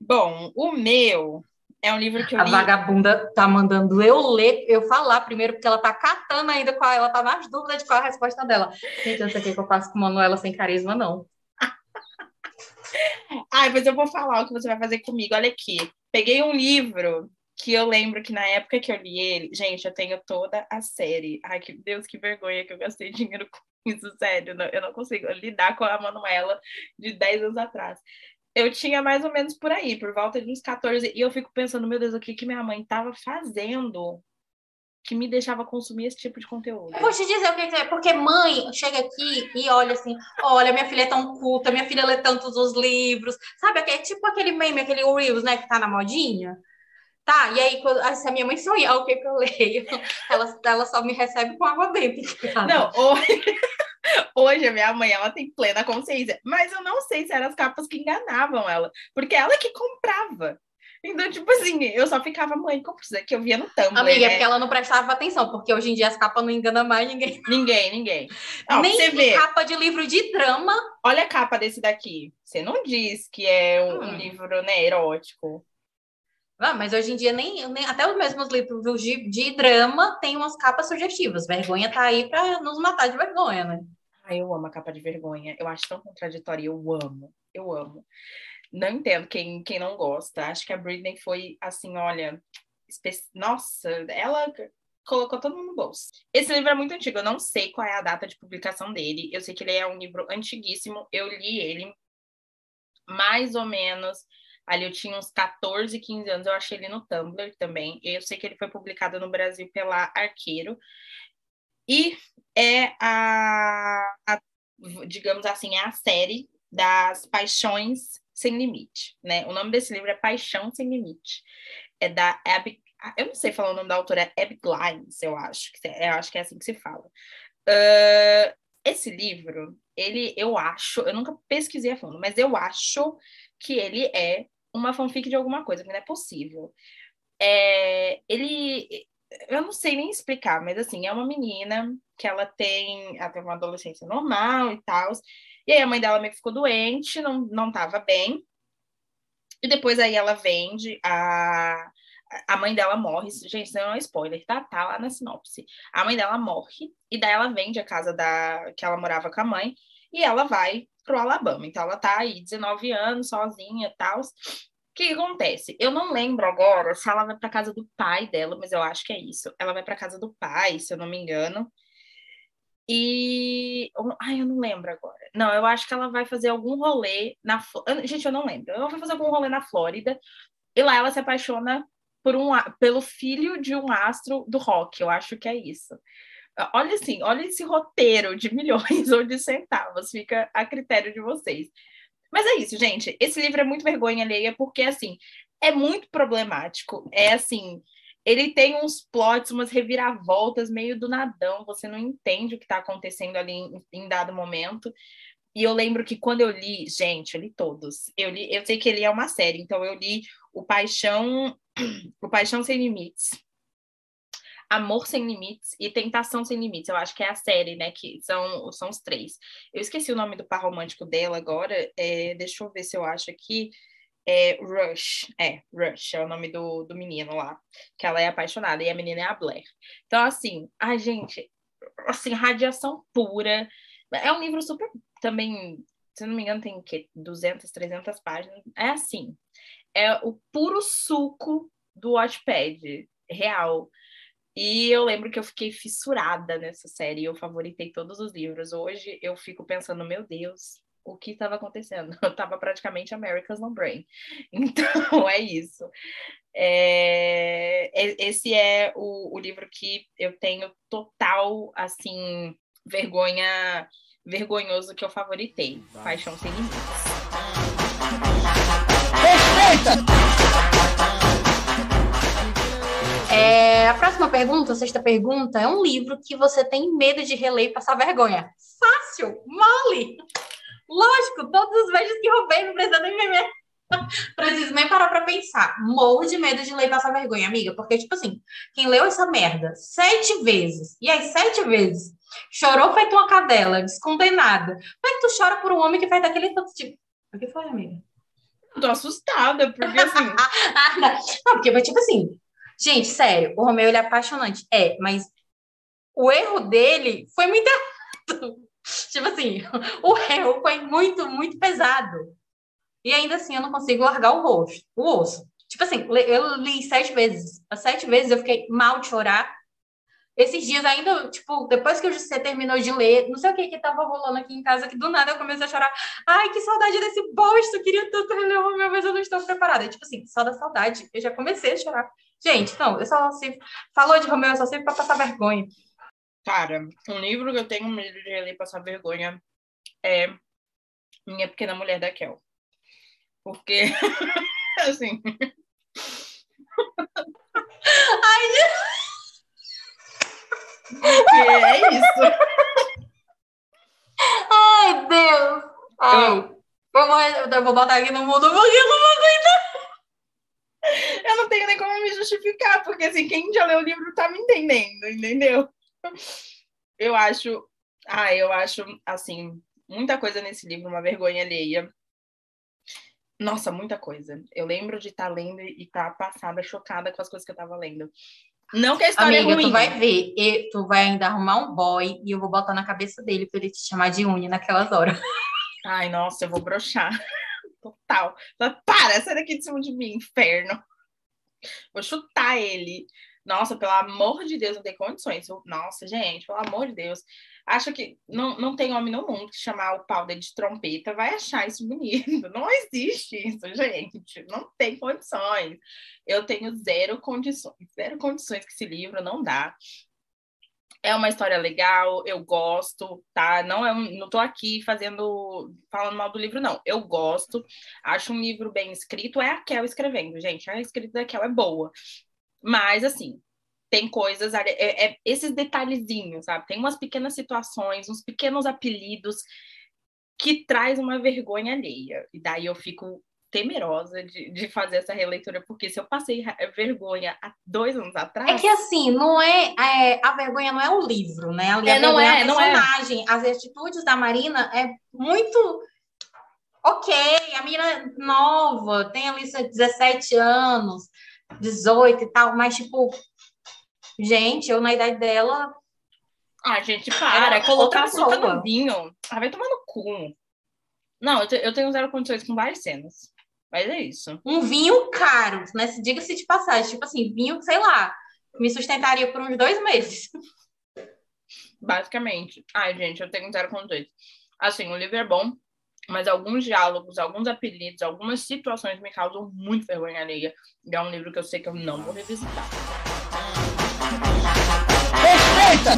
Bom, o meu é um livro que eu A li... vagabunda tá mandando eu ler, eu falar primeiro, porque ela tá catando ainda qual ela tá nas dúvidas de qual é a resposta dela. Gente, eu sei o que eu faço com Manuela sem carisma, não. Ai, mas eu vou falar o que você vai fazer comigo. Olha aqui. Peguei um livro que eu lembro que na época que eu li ele, gente, eu tenho toda a série. Ai, que Deus, que vergonha que eu gastei dinheiro com isso, sério. eu não consigo lidar com a Manuela de 10 anos atrás. Eu tinha mais ou menos por aí, por volta de uns 14, e eu fico pensando, meu Deus, o que, que minha mãe estava fazendo que me deixava consumir esse tipo de conteúdo. Eu vou te dizer o que é, porque mãe chega aqui e olha assim, olha, minha filha é tão culta, minha filha lê tantos os livros, sabe? É tipo aquele meme, aquele Reels, né, que tá na modinha. Tá, e aí, quando, se a minha mãe sonhar o que, que eu leio, ela, ela só me recebe com água benta. Não, hoje, hoje a minha mãe, ela tem plena consciência, mas eu não sei se eram as capas que enganavam ela, porque ela que comprava. Então, tipo assim, eu só ficava, mãe, como isso que eu via no Tumblr, Amiga, é né? porque ela não prestava atenção, porque hoje em dia as capas não enganam mais ninguém. Ninguém, ninguém. Ó, Nem você vê, capa de livro de drama. olha a capa desse daqui. Você não diz que é um, um Hum. livro, né, erótico. Ah, mas hoje em dia nem, nem- até os mesmos livros de, de drama têm umas capas sugestivas. Vergonha tá aí pra nos matar de vergonha, né? Ai, eu amo a capa de vergonha. Eu acho tão contraditória. Eu amo. Eu amo. Não entendo quem, quem não gosta. Acho que a Britney foi assim, olha. Nossa, ela colocou todo mundo no bolso. Esse livro é muito antigo. Eu não sei qual é a data de publicação dele. Eu sei que ele é um livro antiguíssimo. Eu li ele mais ou menos. Ali eu tinha uns 14, 15 anos. Eu achei ele no Tumblr também. Eu sei que ele foi publicado no Brasil pela Arqueiro. E é a, a digamos assim, é a série das Paixões Sem Limite, né? O nome desse livro é Paixão Sem Limite. É da Abby, eu não sei falar o nome da autora, é Abby Glines, eu acho, que eu acho que é assim que se fala. Uh, esse livro, ele, eu acho, eu nunca pesquisei a fundo, mas eu acho que ele é uma fanfic de alguma coisa, que não é possível. É, ele, eu não sei nem explicar, mas assim, é uma menina que ela tem, ela tem uma adolescência normal e tal. E aí a mãe dela meio que ficou doente, não, não tava bem. E depois aí ela vende, a, a mãe dela morre. Gente, isso não é spoiler, tá? Tá lá na sinopse. A mãe dela morre, e daí ela vende a casa da, que ela morava com a mãe, e ela vai pro Alabama. Então ela tá aí, 19 anos, sozinha e tal. O que, que acontece? Eu não lembro agora se ela vai pra casa do pai dela, mas eu acho que é isso. Ela vai pra casa do pai, se eu não me engano. E. Ai, eu não lembro agora. Não, eu acho que ela vai fazer algum rolê na. Gente, eu não lembro. Ela vai fazer algum rolê na Flórida. E lá ela se apaixona por um, pelo filho de um astro do rock. Eu acho que é isso. Olha assim, olha esse roteiro de milhões ou de centavos. Fica a critério de vocês. Mas é isso, gente. Esse livro é muito vergonha alheia, porque, assim, é muito problemático. É assim, ele tem uns plots, umas reviravoltas meio do nadão. Você não entende o que está acontecendo ali em, em dado momento. E eu lembro que quando eu li, gente, eu li todos. Eu li, eu sei que ele é uma série, então eu li o Paixão, o Paixão Sem Limites, Amor Sem Limites e Tentação Sem Limites. Eu acho que é a série, né? Que são, são os três. Eu esqueci o nome do par romântico dela agora. É, deixa eu ver se eu acho aqui. É Rush. É, Rush é o nome do, do menino lá. Que ela é apaixonada. E a menina é a Blair. Então, assim, ai, gente, assim, radiação pura. É um livro super. Também, se não me engano, tem o quê? 200, 300 páginas. É assim. É o puro suco do Watchpad. Real. E eu lembro que eu fiquei fissurada nessa série, eu favoritei todos os livros. Hoje eu fico pensando, meu Deus, o que estava acontecendo? Eu estava praticamente America's No Brain. Então é isso. É, esse é o, o livro que eu tenho total, assim, vergonha, vergonhoso que eu favoritei. Paixão Sem Limites. É, a próxima pergunta, a sexta pergunta, é um livro que você tem medo de reler e passar vergonha. Fácil, mole. Lógico, todos os beijos que roubei, não precisa nem ver. Preciso nem parar pra pensar. Morro de medo de ler e passar vergonha, amiga. Porque, tipo assim, quem leu essa merda sete vezes, e aí sete vezes, chorou feito uma cadela, descondenada. Como é que tu chora por um homem que faz daquele tanto tipo? O que foi, amiga? Eu tô assustada, porque assim. Ah, não. não, porque, tipo assim, gente, sério, o Romeu ele é apaixonante. É, mas o erro dele foi muito errado. Tipo assim, o erro foi muito, muito pesado. E ainda assim eu não consigo largar o rosto, o osso. Tipo assim, eu li sete vezes. As sete vezes eu fiquei mal de chorar. Esses dias ainda, tipo, depois que o José terminou de ler, não sei o que que tava rolando aqui em casa, que do nada eu comecei a chorar. Ai, que saudade desse bosta, queria tanto reler o Romeu, mas eu não estou preparada. E, tipo assim, só da saudade, eu já comecei a chorar. Gente, não, eu só se falou de Romeu, eu só sei pra passar vergonha. Cara, um livro que eu tenho medo de ler e passar vergonha é Minha Pequena Mulher da Kel. Porque, assim. Ai, Porque é isso. Ai, Deus! Ai, eu, vou, eu vou botar aqui no mundo porque eu não vou aguentar. eu não tenho nem como me justificar, porque assim, quem já leu o livro tá me entendendo, entendeu? Eu acho, ah, eu acho assim, muita coisa nesse livro, uma vergonha alheia. Nossa, muita coisa. Eu lembro de estar tá lendo e estar tá passada, chocada com as coisas que eu estava lendo. Não que a história Amiga, é ruim. tu vai ver, e tu vai ainda arrumar um boy e eu vou botar na cabeça dele pra ele te chamar de unha naquelas horas. Ai, nossa, eu vou brochar. Total. Para, sai daqui de cima de mim, inferno. Vou chutar ele. Nossa, pelo amor de Deus, não tem condições. Nossa, gente, pelo amor de Deus. Acho que não, não tem homem no mundo que chamar o pau dele de trompeta vai achar isso bonito. Não existe isso, gente. Não tem condições. Eu tenho zero condições. Zero condições que esse livro não dá. É uma história legal, eu gosto, tá? Não é um, não tô aqui fazendo falando mal do livro não. Eu gosto. Acho um livro bem escrito, é a Kel escrevendo, gente. A escrita da Kel é boa. Mas assim, tem coisas, é, é, esses detalhezinhos, sabe? Tem umas pequenas situações, uns pequenos apelidos que traz uma vergonha alheia. E daí eu fico temerosa de, de fazer essa releitura, porque se eu passei vergonha há dois anos atrás. É que assim, não é, é a vergonha não é o livro, né? Ali, é, não é, é a personagem. Não é. As atitudes da Marina é muito ok. A Marina nova, tem ali 17 anos, 18 e tal, mas tipo, gente, eu na idade dela. Ah, gente, para, colocar açúcar no vinho. Ah, vai tomar no cu. Não, eu tenho zero condições com várias cenas. Mas é isso. Um vinho caro, né? Diga-se de passagem. Tipo assim, vinho, sei lá, me sustentaria por uns dois meses. Basicamente. Ai, gente, eu tenho zero condições. Assim, o livro é bom, mas alguns diálogos, alguns apelidos, algumas situações me causam muito vergonha alheia. E é um livro que eu sei que eu não vou revisitar. Respeita!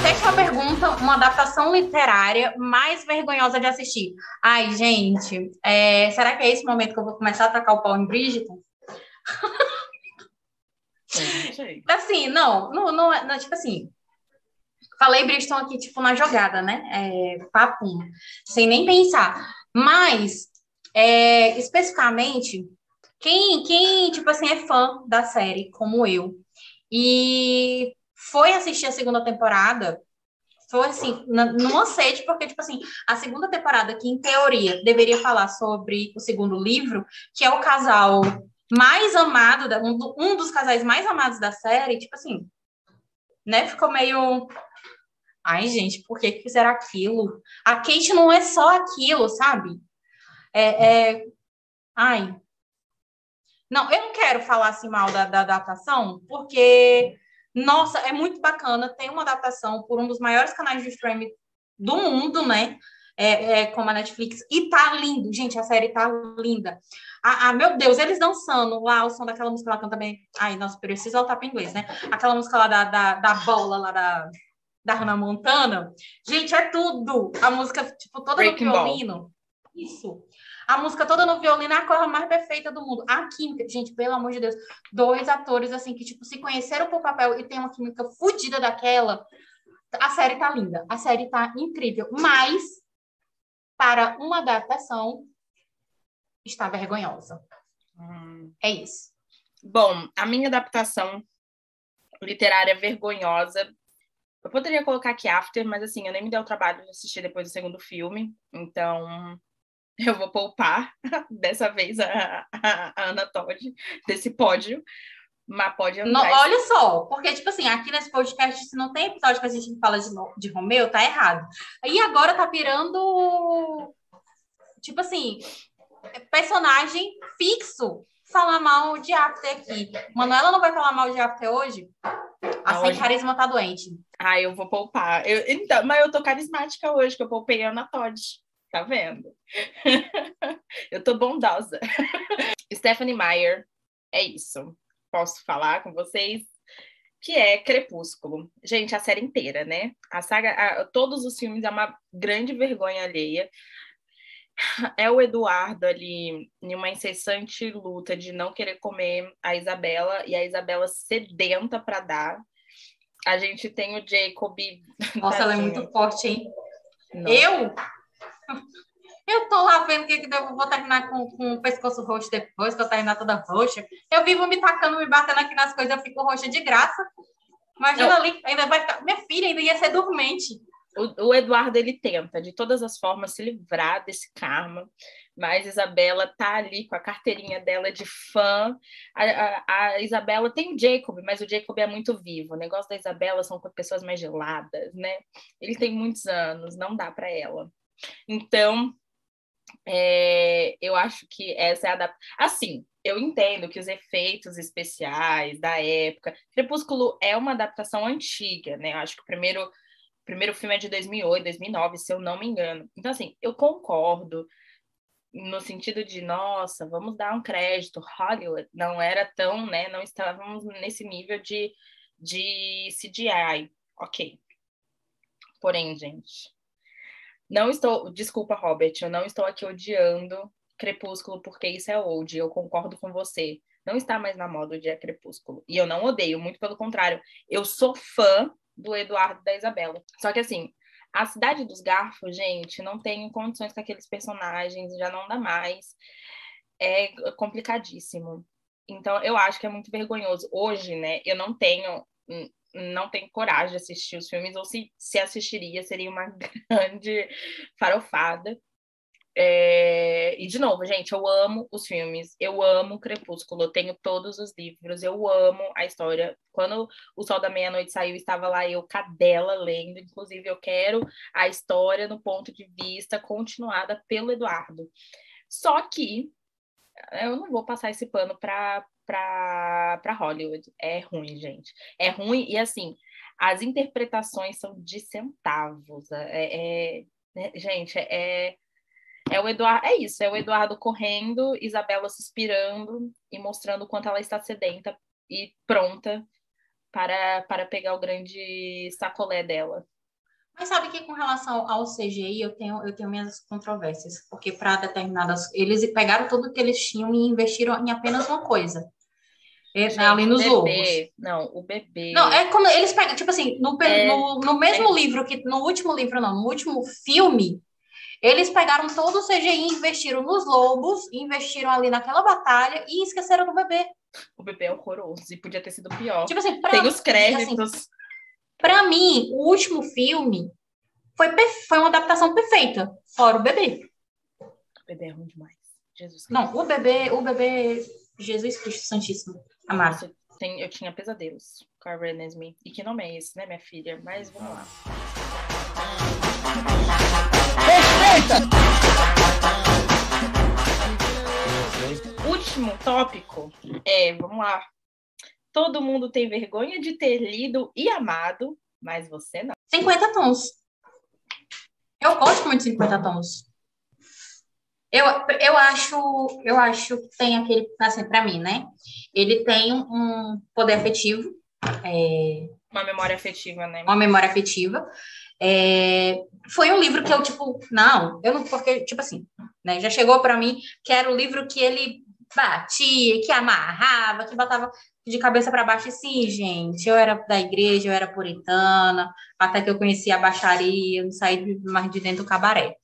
Sétima pergunta, uma adaptação literária mais vergonhosa de assistir. Ai, gente, é, será que é esse momento que eu vou começar a tacar o pau em Bridgerton? É, assim, não, não, não, não, tipo assim, falei Bridgerton aqui, tipo, na jogada, né? É, papum, sem nem pensar. Mas, é, especificamente, quem, quem, tipo assim, é fã da série, como eu, e foi assistir a segunda temporada, foi assim, numa sede, porque, tipo assim, a segunda temporada, que em teoria deveria falar sobre o segundo livro, que é o casal mais amado, um dos casais mais amados da série, tipo assim, né? Ficou meio. Ai, gente, por que, fizeram aquilo? A Kate não é só aquilo, sabe? É, é... Ai. Não, eu não quero falar assim mal da, da adaptação, porque nossa, é muito bacana. Tem uma adaptação por um dos maiores canais de streaming do mundo, né? É, é, como a Netflix, e tá lindo, gente, a série tá linda. Ah, ah, meu Deus, eles dançando lá, o som daquela música lá também. Ai, nossa, preciso voltar para inglês, né? Aquela música lá da, da, da bola lá da, da Hannah Montana. Gente, é tudo. A música, tipo, toda Breaking no violino. Ball. Isso. A música toda no violino é a coisa mais perfeita do mundo. A química, gente, pelo amor de Deus, dois atores assim que tipo se conheceram por papel e tem uma química fodida daquela. A série tá linda, a série tá incrível, mas para uma adaptação está vergonhosa. Hum. É isso. Bom, a minha adaptação literária vergonhosa eu poderia colocar aqui After, mas assim, eu nem me dei o trabalho de assistir depois do segundo filme, então eu vou poupar dessa vez a, a, a Ana Todd desse pódio. Mas pode andar. Não, olha só, porque, tipo assim, aqui nesse podcast, se não tem episódio que a gente fala de, de Romeu, tá errado. E agora tá virando, tipo assim, personagem fixo falar mal de After aqui. Manuela não vai falar mal de After hoje? A sem carisma tá doente. Ah, eu vou poupar. Eu, então, mas eu tô carismática hoje, que eu poupei a Ana Todd. Tá vendo? eu tô bondosa. Stephanie Meyer, é isso. Posso falar com vocês? Que é Crepúsculo. Gente, a série inteira, né? A saga, a, todos os filmes é uma grande vergonha alheia. É o Eduardo ali em uma incessante luta de não querer comer a Isabela e a Isabela sedenta para dar. A gente tem o Jacob. Nossa, ela é muito forte, hein? Não. Eu Eu tô lá vendo que, que eu vou terminar com, com o pescoço roxo depois, que eu terminar toda roxa. Eu vivo me tacando, me batendo aqui nas coisas, eu fico roxa de graça. Imagina não. ali, ainda vai ficar. Minha filha ainda ia ser dormente. O, o, Eduardo ele tenta de todas as formas se livrar desse karma, mas Isabela tá ali com a carteirinha dela de fã. A, a, a, Isabela tem o Jacob, mas o Jacob é muito vivo. O negócio da Isabela são com pessoas mais geladas, né? Ele tem muitos anos, não dá para ela. Então, é, eu acho que essa é a adaptação. Assim, eu entendo que os efeitos especiais da época. Crepúsculo é uma adaptação antiga, né? Eu acho que o primeiro o primeiro filme é de 2008, 2009, se eu não me engano. Então, assim, eu concordo no sentido de, nossa, vamos dar um crédito, Hollywood não era tão, né, não estávamos nesse nível de, de CGI, ok. Porém, gente, não estou, desculpa, Robert, eu não estou aqui odiando Crepúsculo porque isso é old, eu concordo com você. Não está mais na moda o dia Crepúsculo. E eu não odeio, muito pelo contrário. Eu sou fã do Eduardo e da Isabela. Só que assim, a Cidade dos Garfos, gente, não tem condições com aqueles personagens, já não dá mais. É complicadíssimo. Então, eu acho que é muito vergonhoso. Hoje, né, eu não tenho não tenho coragem de assistir os filmes, ou se, se assistiria, seria uma grande farofada. É... E, de novo, gente, eu amo os filmes, eu amo Crepúsculo, eu tenho todos os livros, eu amo a história. Quando O Sol da Meia-Noite saiu, estava lá eu, cadela, lendo. Inclusive, eu quero a história no ponto de vista continuada pelo Eduardo. Só que eu não vou passar esse pano para para Hollywood. É ruim, gente. É ruim e assim, as interpretações são de centavos. É, é, é gente, é é o Eduardo, é isso, é o Eduardo correndo, Isabela suspirando e mostrando o quanto ela está sedenta e pronta para, para pegar o grande sacolé dela. Mas sabe que com relação ao CGI eu tenho, eu tenho minhas controvérsias, porque para determinadas. Eles pegaram tudo que eles tinham e investiram em apenas uma coisa. É, Gente, ali nos bebê, lobos. Não, o bebê. Não, é como eles pegam, tipo assim, no, é, no, no mesmo é. livro que. No último livro, não, no último filme, eles pegaram todo o CGI, investiram nos lobos, investiram ali naquela batalha e esqueceram do bebê. O bebê é horroroso e podia ter sido pior. Tipo assim, Tem os créditos. Assim, pra mim, o último filme foi, foi uma adaptação perfeita, fora o bebê. O bebê é ruim demais. Jesus Cristo. Não, o bebê, o bebê, Jesus Cristo Santíssimo, amado. Tem, eu tinha pesadelos com a Renesmee. E que nome é esse, né, minha filha? Mas vamos lá. Respeita! Último tópico é, vamos lá. Todo mundo tem vergonha de ter lido e amado, mas você não. 50 tons. Eu gosto muito de 50 tons. Eu, eu acho, eu acho que tem aquele, assim, para mim, né? Ele tem um poder afetivo. É... Uma memória afetiva, né? Uma memória afetiva. É, foi um livro que eu, tipo, não, eu não, porque, tipo assim, né, já chegou para mim que era o livro que ele batia, que amarrava, que botava de cabeça para baixo. E sim, gente, eu era da igreja, eu era puritana, até que eu conhecia a baixaria, não saí mais de dentro do cabaré.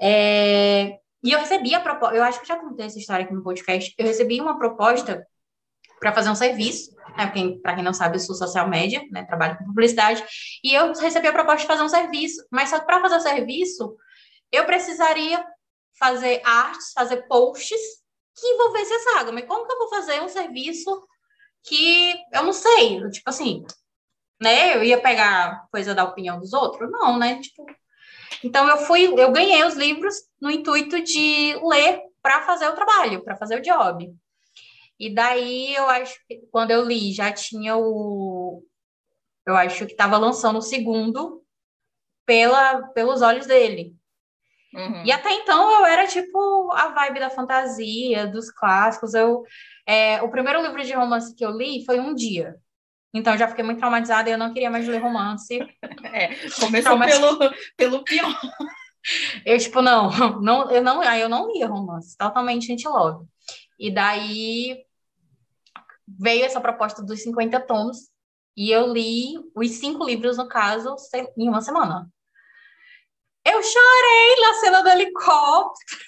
É, e eu recebi a proposta, eu acho que já contei essa história aqui no podcast, eu recebi uma proposta para fazer um serviço. Né? Para quem não sabe, eu sou social média, né? trabalho com publicidade, e eu recebi a proposta de fazer um serviço, mas só para fazer o serviço, eu precisaria fazer artes, fazer posts que envolvessem a saga. Mas como que eu vou fazer um serviço que eu não sei? Tipo assim, né? Eu ia pegar coisa da opinião dos outros? Não, né? Tipo, então eu fui, eu ganhei os livros no intuito de ler para fazer o trabalho, para fazer o job. E daí eu acho que quando eu li já tinha o. Eu acho que estava lançando o segundo pela, pelos olhos dele. Uhum. E até então eu era tipo a vibe da fantasia, dos clássicos. Eu, é, o primeiro livro de romance que eu li foi um dia. Então já fiquei muito traumatizada e eu não queria mais ler romance. É, começou pelo, pelo pior. Eu, tipo, não, não, eu não, aí eu não lia romance, totalmente anti-love. E daí veio essa proposta dos 50 tons e eu li os cinco livros, no caso, em uma semana. Eu, chorei na cena do helicóptero.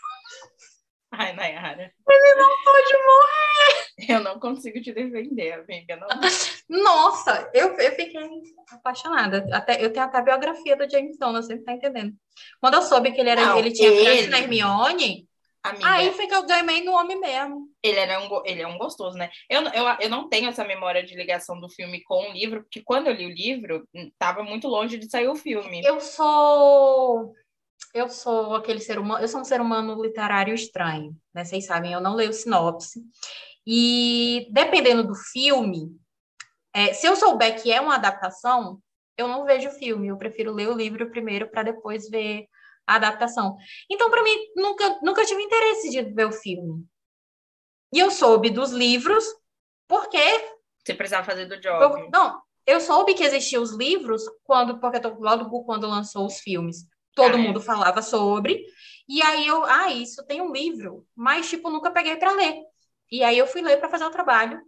Ai, Nayara. Ele não pode morrer. Eu não consigo te defender, amiga. Não... Nossa, eu, eu fiquei apaixonada. Até, eu tenho até a biografia do James Stone, você tá entendendo. Quando eu soube que ele, era, não, ele tinha ele... na Hermione, Amiga, aí foi que eu ganhei no homem mesmo. Ele, era um, ele é um gostoso, né? Eu, eu, eu não tenho essa memória de ligação do filme com o livro, porque quando eu li o livro, estava muito longe de sair o filme. Eu sou eu sou aquele ser humano, eu sou um ser humano literário estranho, né? Vocês sabem, eu não leio sinopse. E dependendo do filme, é, se eu souber que é uma adaptação, eu não vejo o filme, eu prefiro ler o livro primeiro para depois ver a adaptação. Então, para mim, nunca, nunca tive interesse de ver o filme. E eu soube dos livros, porque. Você precisava fazer do job. Eu, não, eu soube que existiam os livros quando, porque logo quando lançou os filmes todo ah, mundo é. falava sobre. E aí eu, ah, isso tem um livro, mas tipo, nunca peguei para ler. E aí eu fui ler para fazer o trabalho.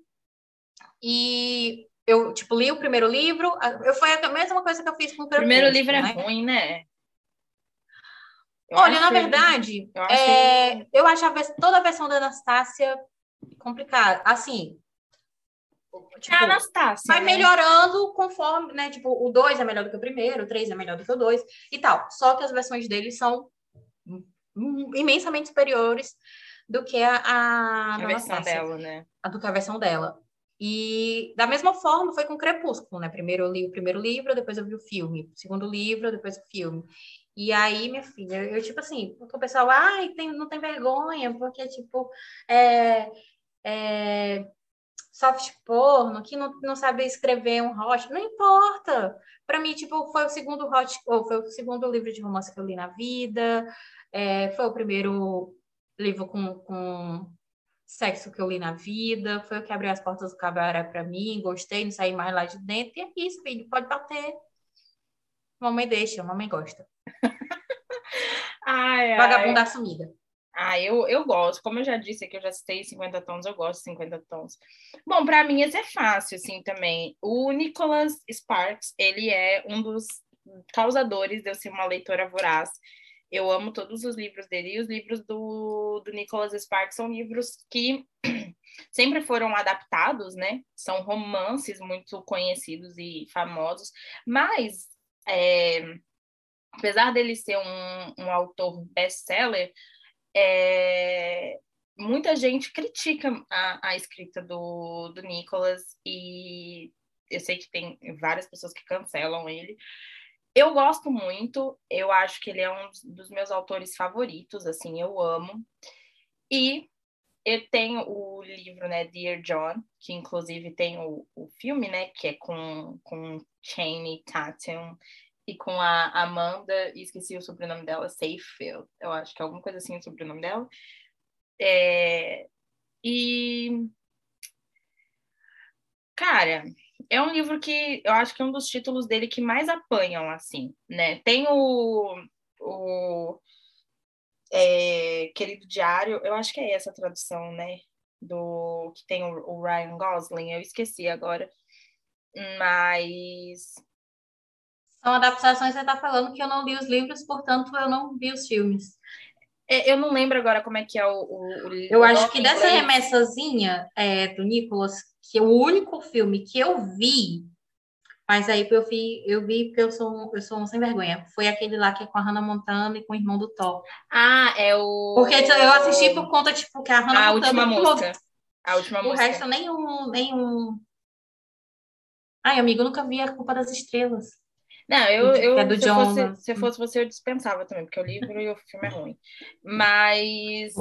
E eu, tipo, li o primeiro livro, eu foi a mesma coisa que eu fiz com o primeiro livro é né? é ruim, né? Eu Olha, na verdade, eu, é, eu acho a, toda a versão da Anastácia complicada. Assim, Tipo, é a Anastácia. Vai né? melhorando conforme, né? Tipo, o 2 é melhor do que o primeiro, o 3 é melhor do que o 2 e tal. Só que as versões dele são imensamente superiores do que a, a, a versão dela, né? A do que a versão dela. E da mesma forma foi com Crepúsculo, né? Primeiro eu li o primeiro livro, depois eu vi o filme. Segundo livro, depois o filme. E aí, minha filha, eu, tipo assim, o pessoal, ai, tem, não tem vergonha, porque, tipo, é, é, soft porno, que não, não sabe escrever um hot, não importa. Para mim, tipo, foi o segundo hot, ou foi o segundo livro de romance que eu li na vida, é, foi o primeiro livro com, com sexo que eu li na vida, foi o que abriu as portas do cabaré para mim, gostei, não saí mais lá de dentro, e é isso, filho, pode bater. Mamãe deixa, mamãe gosta. ai, Vagabunda ai. assumida. Ah, eu, eu gosto. Como eu já disse aqui, eu já citei 50 tons, eu gosto de 50 tons. Bom, para mim esse é fácil, assim, também. O Nicholas Sparks, ele é um dos causadores de eu ser uma leitora voraz. Eu amo todos os livros dele. E os livros do, do Nicholas Sparks são livros que sempre foram adaptados, né? São romances muito conhecidos e famosos. Mas, é, apesar dele ser um, um autor best-seller, é, muita gente critica a, a escrita do, do Nicholas e eu sei que tem várias pessoas que cancelam ele. Eu gosto muito, eu acho que ele é um dos meus autores favoritos, assim, eu amo. E eu tenho o livro, né, Dear John, que inclusive tem o, o filme, né, que é com, com Chaney Tatum e com a Amanda, esqueci o sobrenome dela, Seyfield, eu acho que é alguma coisa assim o sobrenome dela. É, e. Cara, é um livro que eu acho que é um dos títulos dele que mais apanham, assim, né? Tem o. o é, Querido Diário, eu acho que é essa a tradução, né? Do que tem o, o Ryan Gosling, eu esqueci agora. Mas são adaptações, você está falando que eu não li os livros, portanto, eu não vi os filmes. É, eu não lembro agora como é que é o. o, o eu acho que dessa remessazinha é, do Nicolas, que é o único filme que eu vi, mas aí eu vi, eu vi porque eu sou, eu sou um sem vergonha. Foi aquele lá que é com a Hannah Montana e com o irmão do Thor. Ah, é o. Porque eu assisti por conta, tipo, que a Hannah a Montana. Última música. A última música. O resto, nenhum, nenhum. Ai, amigo, eu nunca vi a Culpa das Estrelas. Não, eu, eu é do se, John, fosse, né? se fosse você, eu dispensava também, porque o livro e o filme é ruim. Mas.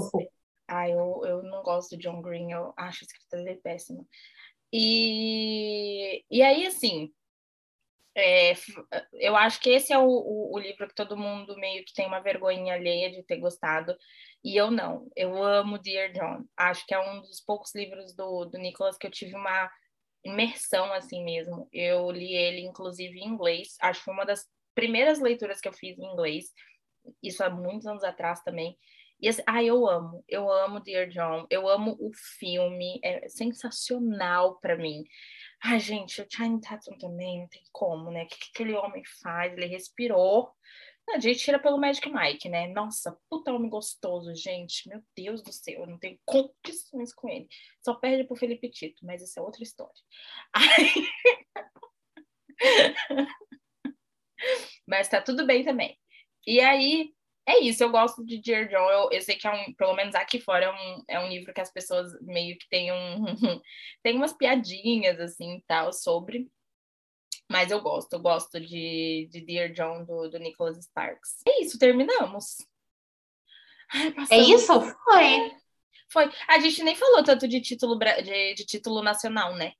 Ah, eu, eu não gosto de John Green, eu acho a escrita dele péssima. E, e aí, assim, é, eu acho que esse é o, o, o, livro que todo mundo meio que tem uma vergonha alheia de ter gostado, e eu não. Eu amo Dear John. Acho que é um dos poucos livros do, do Nicholas que eu tive uma imersão assim mesmo. Eu li ele, inclusive, em inglês. Acho que foi uma das primeiras leituras que eu fiz em inglês. Isso há muitos anos atrás também. E assim, ah, eu amo, eu amo Dear John, eu amo o filme, é sensacional para mim. Ai, gente, o Tatum também, não tem como, né? O que, que aquele homem faz? Ele respirou, A gente tira pelo Magic Mike, né? Nossa, puta homem gostoso, gente. Meu Deus do céu, eu não tenho condições com ele. Só perde pro Felipe Tito, mas isso é outra história. Aí... mas tá tudo bem também. E aí, é isso, eu gosto de Dear John. Eu, eu, sei que é um, pelo menos aqui fora, é um, é um livro que as pessoas meio que têm um. tem umas piadinhas, assim, tal, sobre. Mas eu gosto, eu gosto de, de Dear John do, do Nicholas Sparks. É isso, terminamos. Ai, é isso? Foi. Foi. A gente nem falou tanto de título, de, de título nacional, né?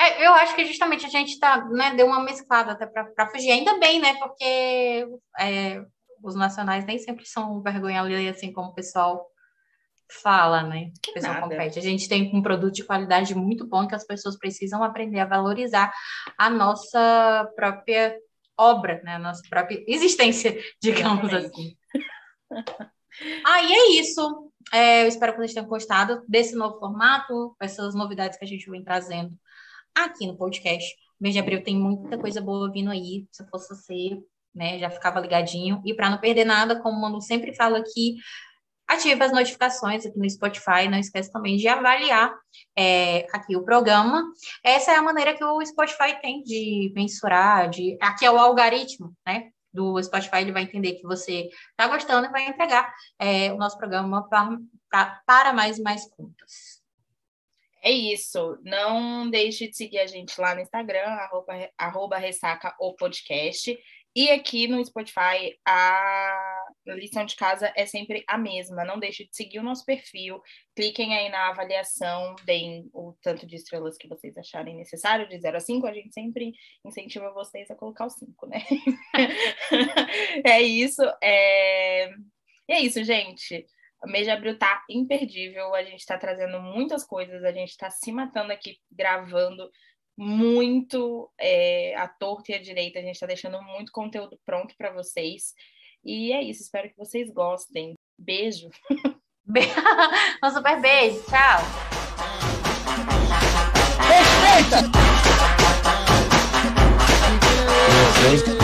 É, eu acho que justamente a gente tá, né, deu uma mesclada até para fugir. Ainda bem, né? Porque é, os nacionais nem sempre são vergonha ali, assim como o pessoal fala, né? Que o pessoal nada. compete. A gente tem um produto de qualidade muito bom que as pessoas precisam aprender a valorizar a nossa própria obra, né? A nossa própria existência, digamos assim. ah, e é isso. É, eu espero que vocês tenham gostado desse novo formato, essas novidades que a gente vem trazendo aqui no podcast. Mês de abril tem muita coisa boa vindo aí. Se fosse você, né, já ficava ligadinho. E para não perder nada, como o Manu sempre fala aqui, ative as notificações aqui no Spotify. Não esquece também de avaliar é, aqui o programa. Essa é a maneira que o Spotify tem de mensurar, de aqui é o algoritmo, né? Do Spotify, ele vai entender que você está gostando e vai entregar é, o nosso programa para, para mais mais contas. É isso. Não deixe de seguir a gente lá no Instagram, arroba, arroba ressaca o podcast. E aqui no Spotify, a lição de casa é sempre a mesma. Não deixe de seguir o nosso perfil. Cliquem aí na avaliação, deem o tanto de estrelas que vocês acharem necessário, de 0 a 5. A gente sempre incentiva vocês a colocar o 5, né? é isso. É... E é isso, gente. O mês de abril tá imperdível. A gente tá trazendo muitas coisas. A gente tá se matando aqui gravando muito é, a torta e a direita. A gente está deixando muito conteúdo pronto para vocês. E é isso, espero que vocês gostem. Beijo. um super beijo, tchau. Respeita!